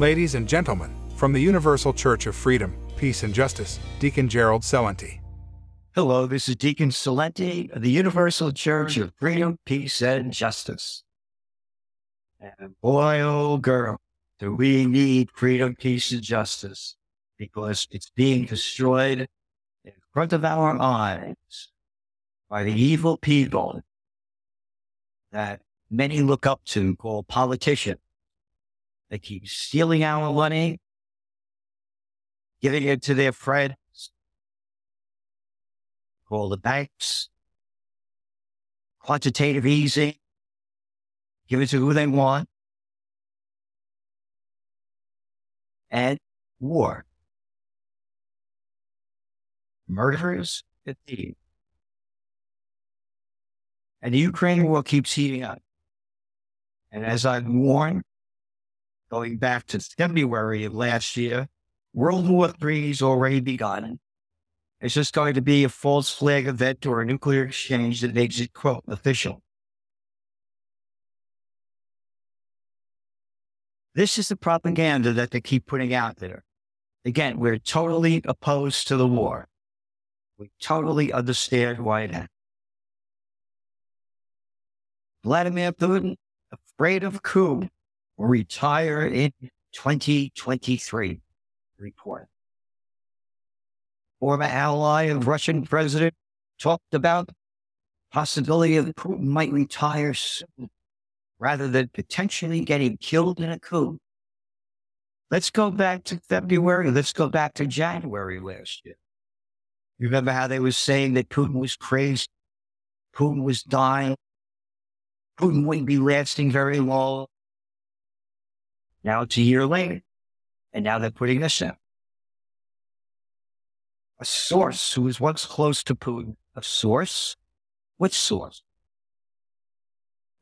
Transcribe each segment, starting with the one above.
Ladies and gentlemen, from the Universal Church of Freedom, Peace and Justice, Deacon Gerald Celente. Hello, this is Deacon Celente of the Universal Church of Freedom, Peace, and Justice. And boy, oh girl, do we need freedom, peace, and justice because it's being destroyed in front of our eyes by the evil people that many look up to called politicians. They keep stealing our money, giving it to their friends, called the banks, quantitative easing, give it to who they want, and war. Murderers indeed. And the Ukraine war keeps heating up. And as I've warned, going back to February of last year, World War III has already begun. It's just going to be a false flag event or a nuclear exchange that makes it, quote, official. This is the propaganda that they keep putting out there. Again, we're totally opposed to the war. We totally understand why it happened. Vladimir Putin, afraid of coup, retire in 2023. Report. Former ally of Russian president talked about possibility of Putin might retire soon rather than potentially getting killed in a coup. Let's go back to February. Let's go back to January last year. You remember how they were saying that Putin was crazy? Putin was dying. Putin wouldn't be lasting very long. Now it's a year later. And now they're putting this out. A source who was once close to Putin. A source? What source?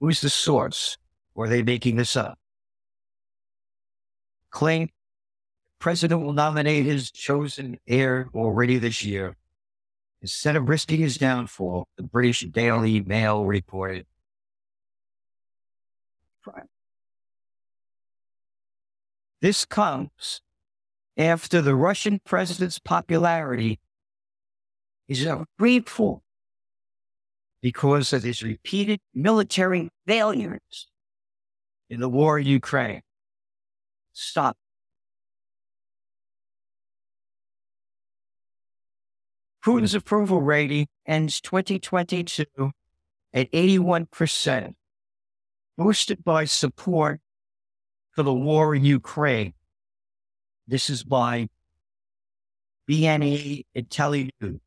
Who's the source? Or are they making this up? Claim president will nominate his chosen heir already this year. Instead of risking his downfall, the British Daily Mail reported. This comes after the Russian president's popularity is a free fall because of his repeated military failures in the war in Ukraine. Stop. Putin's approval rating ends 2022 at 81%, boosted by support for the war in Ukraine. This is by BNE Intellinews.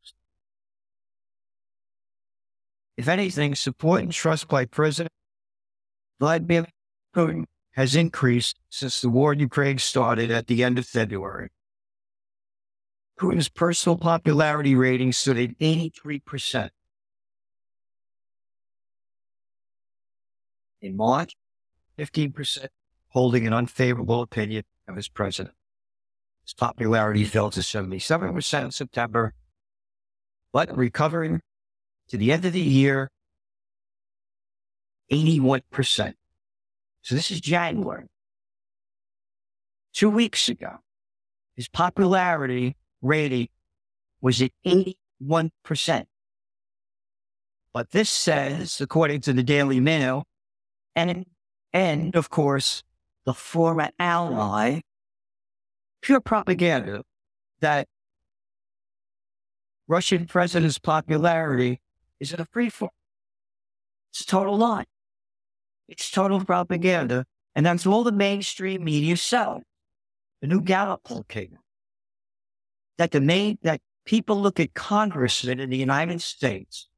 If anything, support and trust by President Vladimir Putin has increased since the war in Ukraine started at the end of February. Putin's personal popularity rating stood at 83%. In March, 15%, holding an unfavorable opinion of his president. His popularity fell to 77% in September, but recovering to the end of the year, 81%. So this is January. Two weeks ago, his popularity rating was at 81%. But this says, according to the Daily Mail, and, and of course, the former ally, pure propaganda that Russian president's popularity is in a free fall. It's a total lie. It's total propaganda. And that's all the mainstream media sell. The new Gallup poll came that the main, that people look at congressmen in the United States.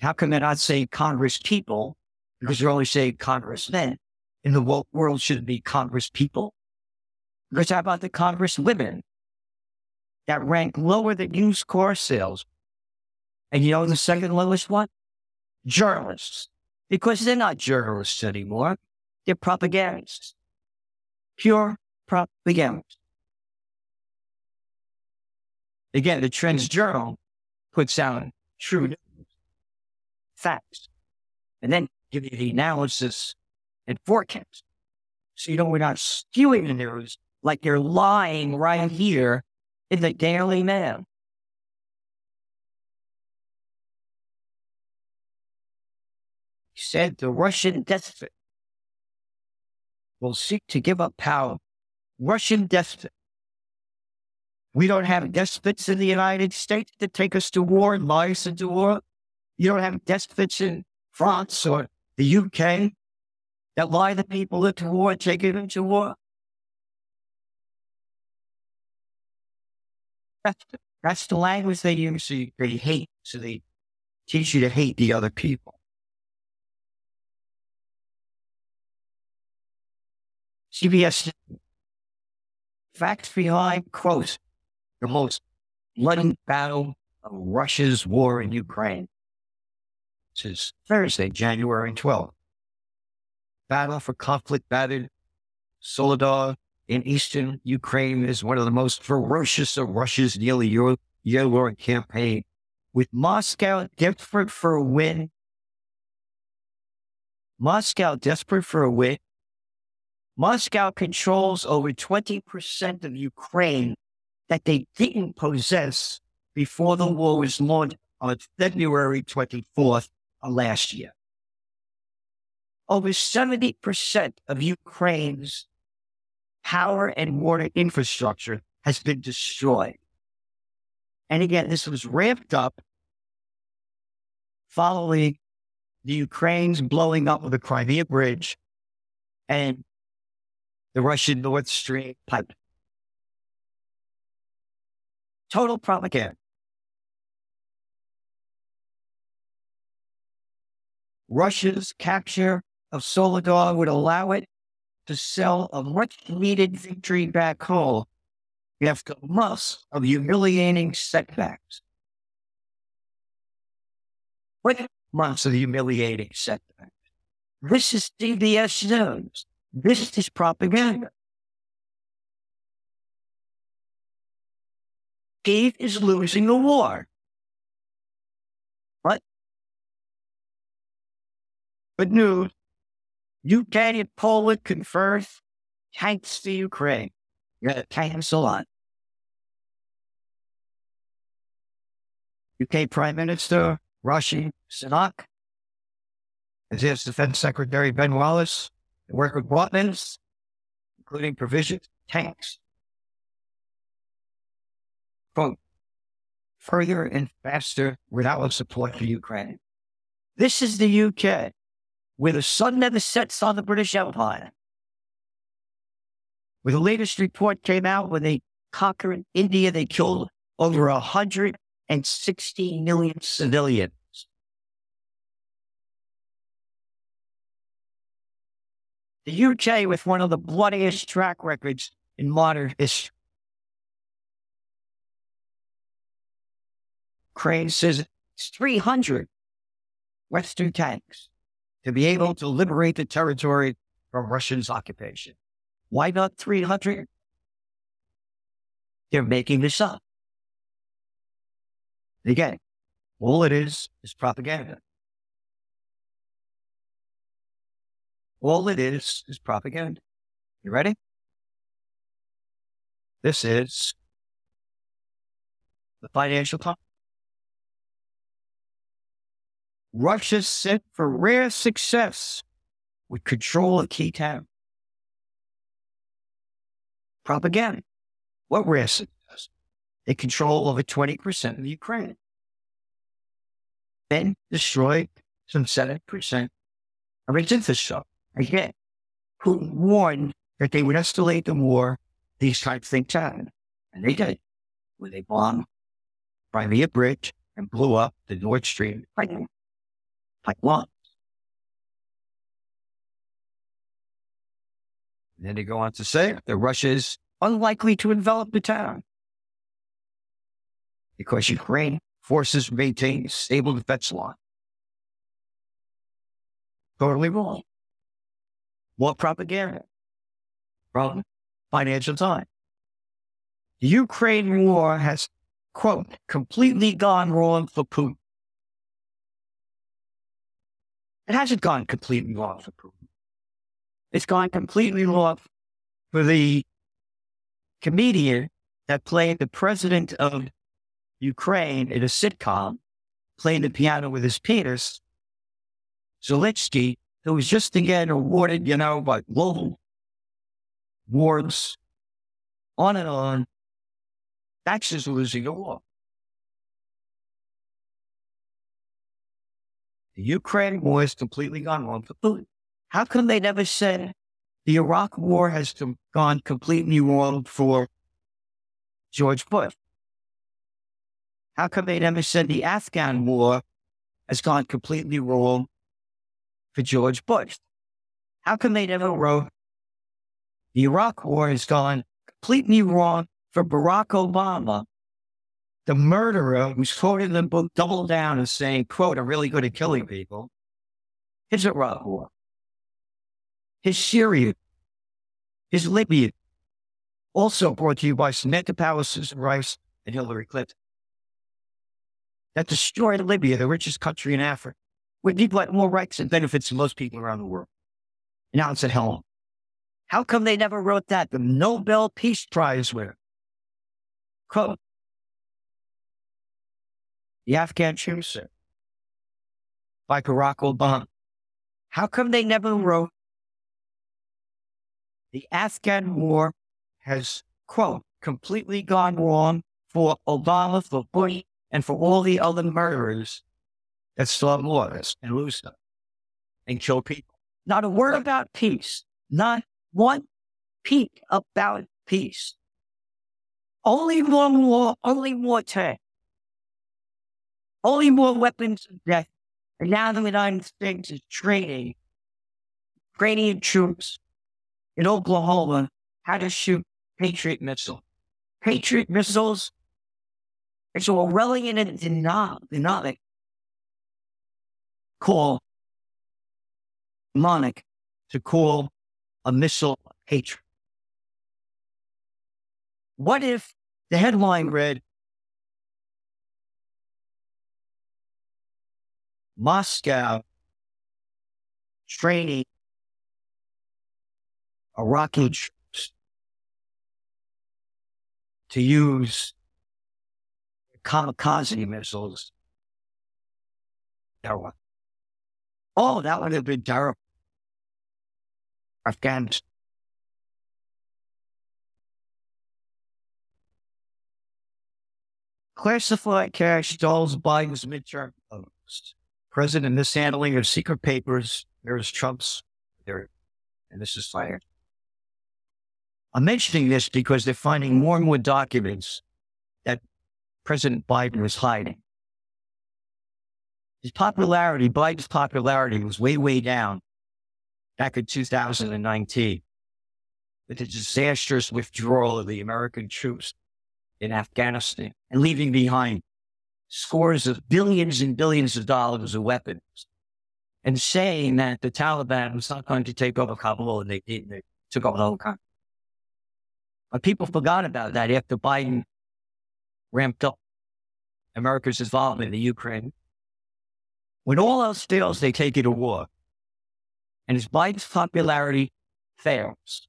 How can they not say Congress people? Because they're only saying congressmen. In the woke world, should be Congress people? Because how about the Congress women that rank lower than used car sales? And you know the second lowest one? Journalists. Because they're not journalists anymore. They're propagandists. Pure propagandists. Again, the Trends Journal puts out true facts, and then give you the analysis and forecast. So, you know, we're not skewing the news like they're lying right here in the Daily Mail. He said the Russian despot will seek to give up power. Russian despot. We don't have despots in the United States that take us to war and lie us into war. You don't have despots in France or the UK that lie the people into war take them to war. That's, that's the language they use. So they hate. So they teach you to hate the other people. CBS facts behind quote the most bloody battle of Russia's war in Ukraine. This is Thursday, January 12th. Battle for conflict battered Soledar in eastern Ukraine is one of the most ferocious of Russia's nearly year-long campaign, with Moscow desperate for a win. Moscow desperate for a win. Moscow controls over 20% of Ukraine that they didn't possess before the war was launched on February 24th of last year. Over 70% of Ukraine's power and water infrastructure has been destroyed. And again, this was ramped up following the Ukraine's blowing up of the Crimea Bridge and the Russian North Stream pipe. Total propaganda. Russia's capture of Soledar would allow it to sell a much needed victory back home after months of humiliating setbacks. What months of humiliating setbacks? This is CBS News. This is propaganda. Kiev is losing the war. What? But news UK and Poland confers tanks to Ukraine. Yeah, tanks a lot. UK Prime Minister Rishi Sunak, as his Defense Secretary Ben Wallace, work with weapons, including provisions, tanks. Quote, further and faster without support for Ukraine. This is the UK where the sun never sets on the British Empire. Where the latest report came out when they conquered India, they killed over 160 million civilians. The UK with one of the bloodiest track records in modern history. Crane says it's 300 Western tanks to be able to liberate the territory from Russia's occupation. Why not 300? They're making this up. Again, all it is is propaganda. All it is is propaganda. You ready? This is the financial Times. Russia set for rare success with control of key town. Propaganda. What rare success? They control over 20% of Ukraine. Then destroyed some 7% of its infrastructure. Again, Putin warned that they would escalate the war. These types of things happen. And they did. When they bombed Crimea Bridge and blew up the Nord Stream pipeline. Like what? And then they go on to say that Russia is unlikely to envelop the town because Ukraine forces maintain stable defense line. Totally wrong. What propaganda? From Financial Times. The Ukraine war has, quote, completely gone wrong for Putin. It hasn't gone completely off. It's gone completely off for the comedian that played the president of Ukraine in a sitcom, playing the piano with his penis, Zelensky, who was just again awarded, you know, by global awards, on and on. That's just losing the war. The Ukraine war has completely gone wrong for Putin. How come they never said the Iraq war has gone completely wrong for George Bush? How come they never said the Afghan war has gone completely wrong for George Bush? How come they never wrote the Iraq war has gone completely wrong for Barack Obama, the murderer who's quoted in the book Double Down and saying, quote, I'm really good at killing people. His Iraq war. His Syria. His Libya. Also brought to you by Samantha Power, Susan Rice, and Hillary Clinton. That destroyed Libya, the richest country in Africa, where people had more rights and benefits than most people around the world. And now it's at home. How come they never wrote that? The Nobel Peace Prize winner. Quote, the Afghan Choosing by Barack Obama. How come they never wrote the Afghan war has, quote, completely gone wrong for Obama, for Bush, and for all the other murderers that start wars and lose them and kill people. Not a word about peace. Not one peep about peace. Only one war, only more tanks. Only more weapons of death. And now the United States is training Ukrainian troops in Oklahoma how to shoot Patriot missiles. Patriot missiles it's Orwellian and dynamic. Call demonic to call a missile hatred. What if the headline read Moscow training Iraqi troops to use kamikaze missiles. Oh, that would have been terrible. Afghanistan. Classified cash stalls Biden's midterm post. President mishandling of secret papers. There's Trump's there, and this is fired. I'm mentioning this because they're finding more and more documents that President Biden was hiding. His popularity, Biden's popularity was way, way down back in 2019 with the disastrous withdrawal of the American troops in Afghanistan and leaving behind scores of billions and billions of dollars of weapons and saying that the Taliban was not going to take over Kabul and they. They took over the whole country. But people forgot about that after Biden ramped up America's involvement in the Ukraine. When all else fails, they take it to war. And as Biden's popularity fails,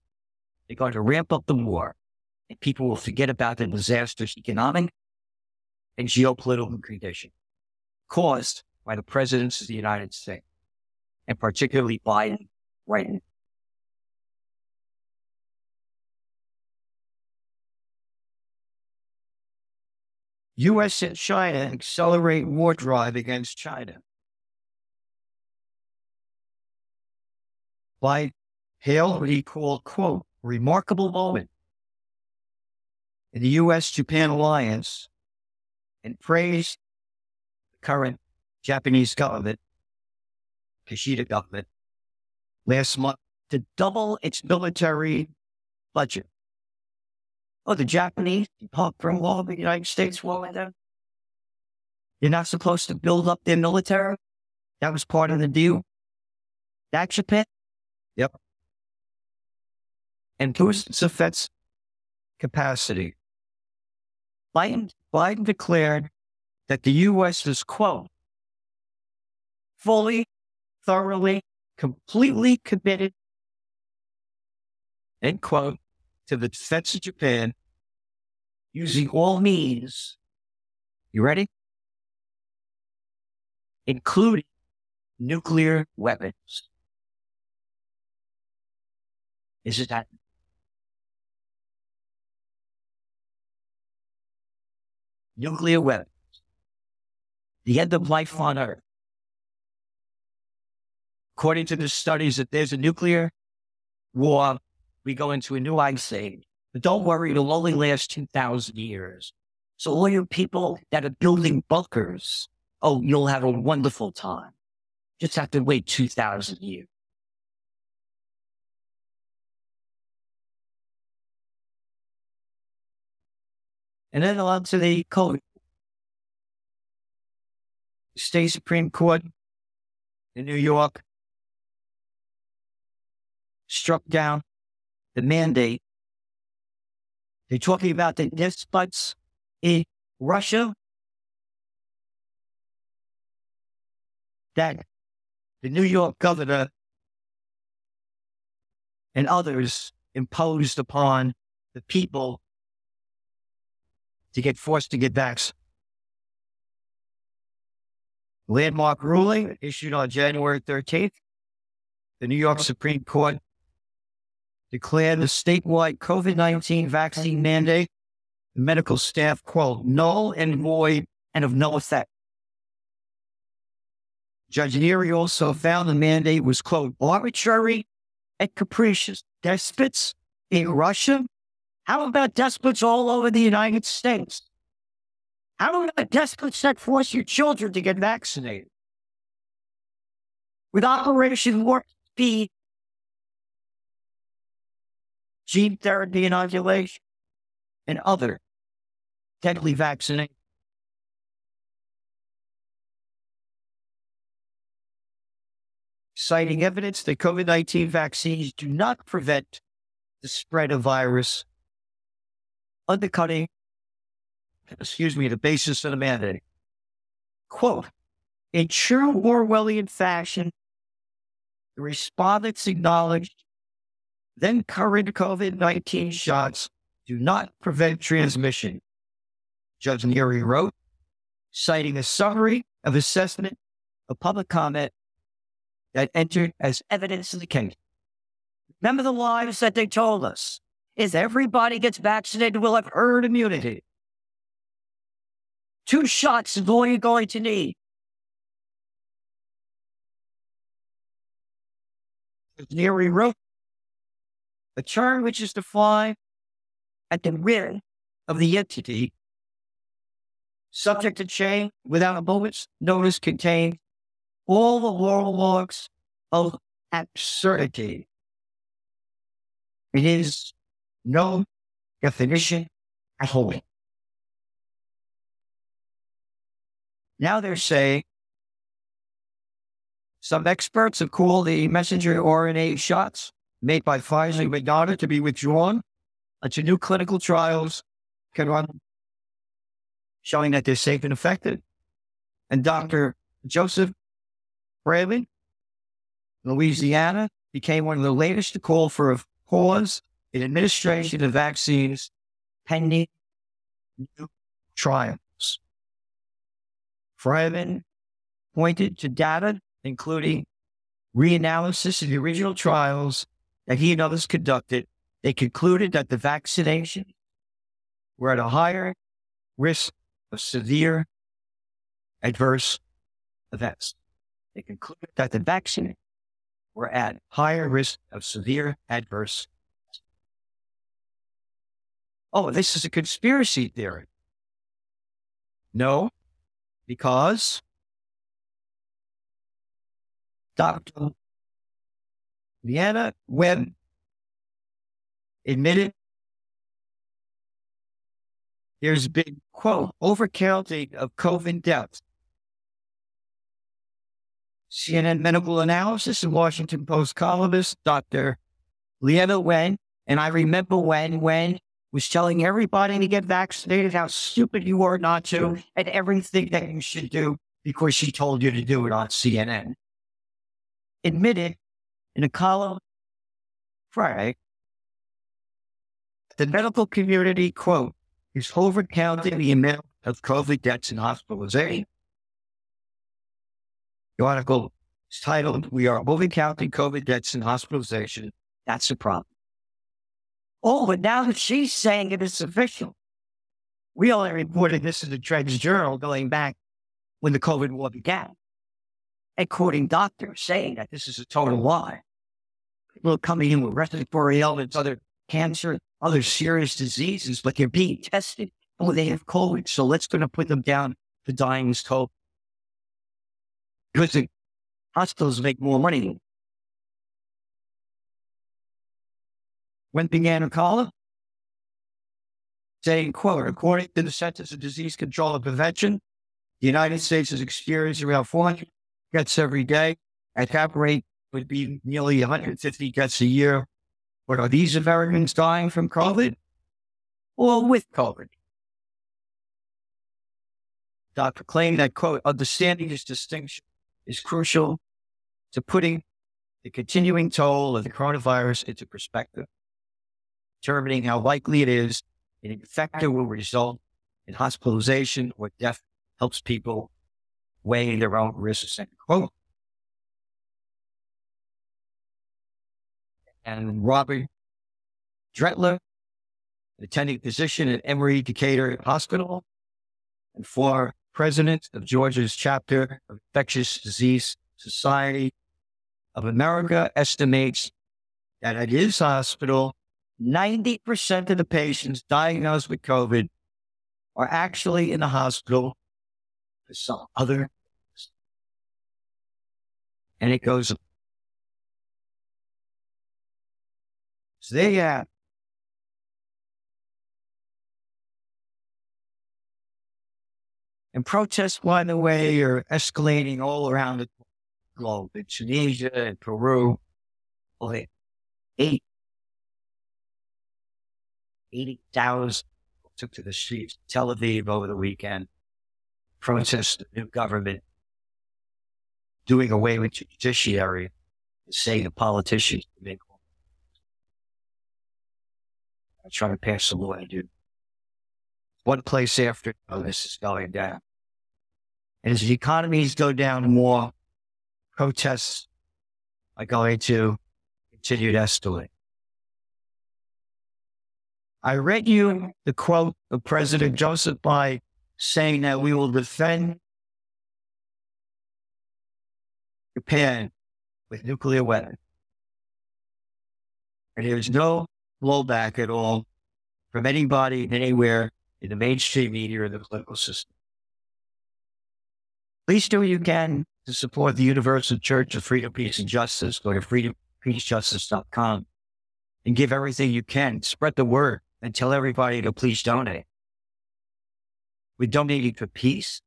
they're going to ramp up the war, and people will forget about the disastrous economic and geopolitical condition caused by the presidents of the United States, and particularly Biden right now. U.S. and China accelerate war drive against China. By hailed what he called, quote, remarkable moment in the U.S. Japan alliance and praised the current Japanese government, Kishida government, last month to double its military budget Oh, the Japanese from law the United States war with them. You're not supposed to build up their military. That was part of the deal. That's Japan. Yep. And boost defense capacity. Biden, Biden declared that the U.S. is, quote, fully, thoroughly, completely committed end quote, to the defense of Japan using all means. You ready? Including nuclear weapons. Is it Nuclear weapons. The end of life on Earth. According to the studies, if there's a nuclear war, we go into a new ice age. But don't worry, it'll only last 2,000 years. So all you people that are building bunkers, oh, you'll have a wonderful time. Just have to wait 2,000 years. And then on to the code. State Supreme Court in New York struck down the mandate. They're talking about the despots in Russia that the New York governor and others imposed upon the people to get forced to get vaccinated. Landmark ruling issued on January 13th. The New York Supreme Court declared the statewide COVID 19 vaccine mandate, the medical staff, quote, null and void and of no effect. Judge Neri also found the mandate was, quote, arbitrary and capricious. Despots in Russia? How about despots all over the United States? How about despots that force your children to get vaccinated? With Operation Warp Speed, gene therapy inoculation, and other deadly vaccinations. citing evidence that COVID 19 vaccines do not prevent the spread of virus, undercutting, excuse me, the basis of the mandate. Quote, in true Orwellian fashion, the respondents acknowledged then current COVID 19 shots do not prevent transmission. Judge Neri wrote, citing a summary of assessment of public comment that entered as evidence in the case. Remember the lies that they told us. If everybody gets vaccinated, we'll have herd immunity. Two shots is all you're going to need. Neri wrote, a term which is defined at the rear of the entity, subject to change without a moment's notice contained all the hallmarks of absurdity. It is no definition at all. Now they're saying some experts have called the messenger RNA shots made by Pfizer and Moderna to be withdrawn until new clinical trials can run, showing that they're safe and effective. And Dr. Joseph Fraley, Louisiana, became one of the latest to call for a pause in administration of vaccines pending new trials. Fraley pointed to data, including reanalysis of the original trials that he and others conducted. They concluded that the vaccination were at a higher risk of severe adverse events. They concluded that the vaccinated were at higher risk of severe adverse. Oh, this is a conspiracy theory. No, because Dr. Leana Wen admitted there's been, quote, overcounting of COVID deaths CNN medical analysis and Washington Post columnist Dr. Leana Wen. And I remember when Wen was telling everybody to get vaccinated, how stupid you were not to, and everything that you should do because she told you to do it on CNN. Admitted in a column Friday the medical community, quote, is overcounting the amount of COVID deaths and hospitalization. Eh? The article is titled, We Are Overcounting COVID Deaths and Hospitalization. That's a problem. Oh, but now that she's saying it is official. We only reported this in the Trends Journal going back when the COVID war began and quoting doctors saying that this is a total lie. People coming in with respiratory ailments, other cancer, other serious diseases, but they're being tested. Oh, they have COVID, so let's going to put them down to dying as COVID. Because the hospitals make more money. Wen began a column? Saying, quote, according to the Centers of Disease Control and Prevention, the United States has experienced around 400 deaths every day. At that rate would be nearly 150 deaths a year. But are these Americans dying from COVID or with COVID? Doctor claimed that, quote, understanding this distinction is crucial to putting the continuing toll of the coronavirus into perspective, determining how likely it is an infection will result in hospitalization or death helps people weighing their own risks, end quote. And Robert Dretler, attending physician at Emory Decatur Hospital and former president of Georgia's chapter of Infectious Disease Society of America, estimates that at his hospital, 90% of the patients diagnosed with COVID are actually in the hospital for some other. And it goes. So there you have. And protests, by the way, are escalating all around the globe. In Tunisia and Peru, eight, 80,000 took to the streets. Tel Aviv over the weekend protest the new government doing away with the judiciary and saying the politicians make I try to pass the law I do. One place after oh, this is going down. And as the economies go down more, protests are going to continue to escalate. I read you the quote of President Joseph Biden saying that we will defend Japan with nuclear weapons. And there's no blowback at all from anybody anywhere in the mainstream media or the political system. Please do what you can to support the Universal Church of Freedom, Peace, and Justice. Go to freedompeacejustice.com and give everything you can. Spread the word and tell everybody to please donate. We're donating for peace.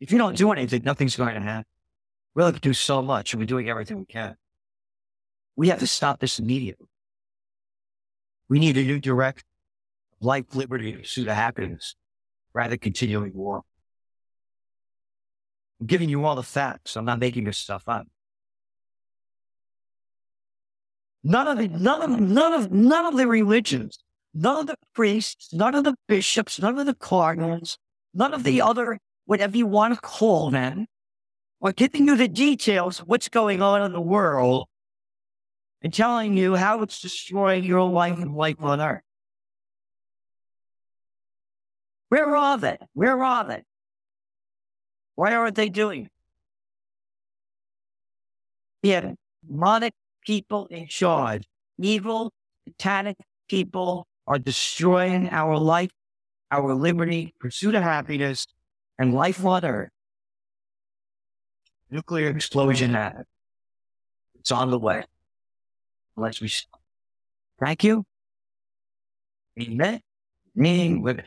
If you don't do anything, nothing's going to happen. We have to do so much, and we're doing everything we can. We have to stop this immediately. We need a new direction of life, liberty, pursuit of happiness, rather than continuing war. I'm giving you all the facts. I'm not making this stuff up. None of the, none of, none of, none of the religions, none of the priests, none of the bishops, none of the cardinals, none of the other, whatever you want to call them, are giving you the details of what's going on in the world and telling you how it's destroying your life and life on earth. Where are they? Where are they? Why aren't they doing it? Yeah, demonic people in charge, evil, satanic people are destroying our life our liberty, pursuit of happiness, and life on Earth. Nuclear explosion It's on the way. Let's be Thank you. Amen. Meaning with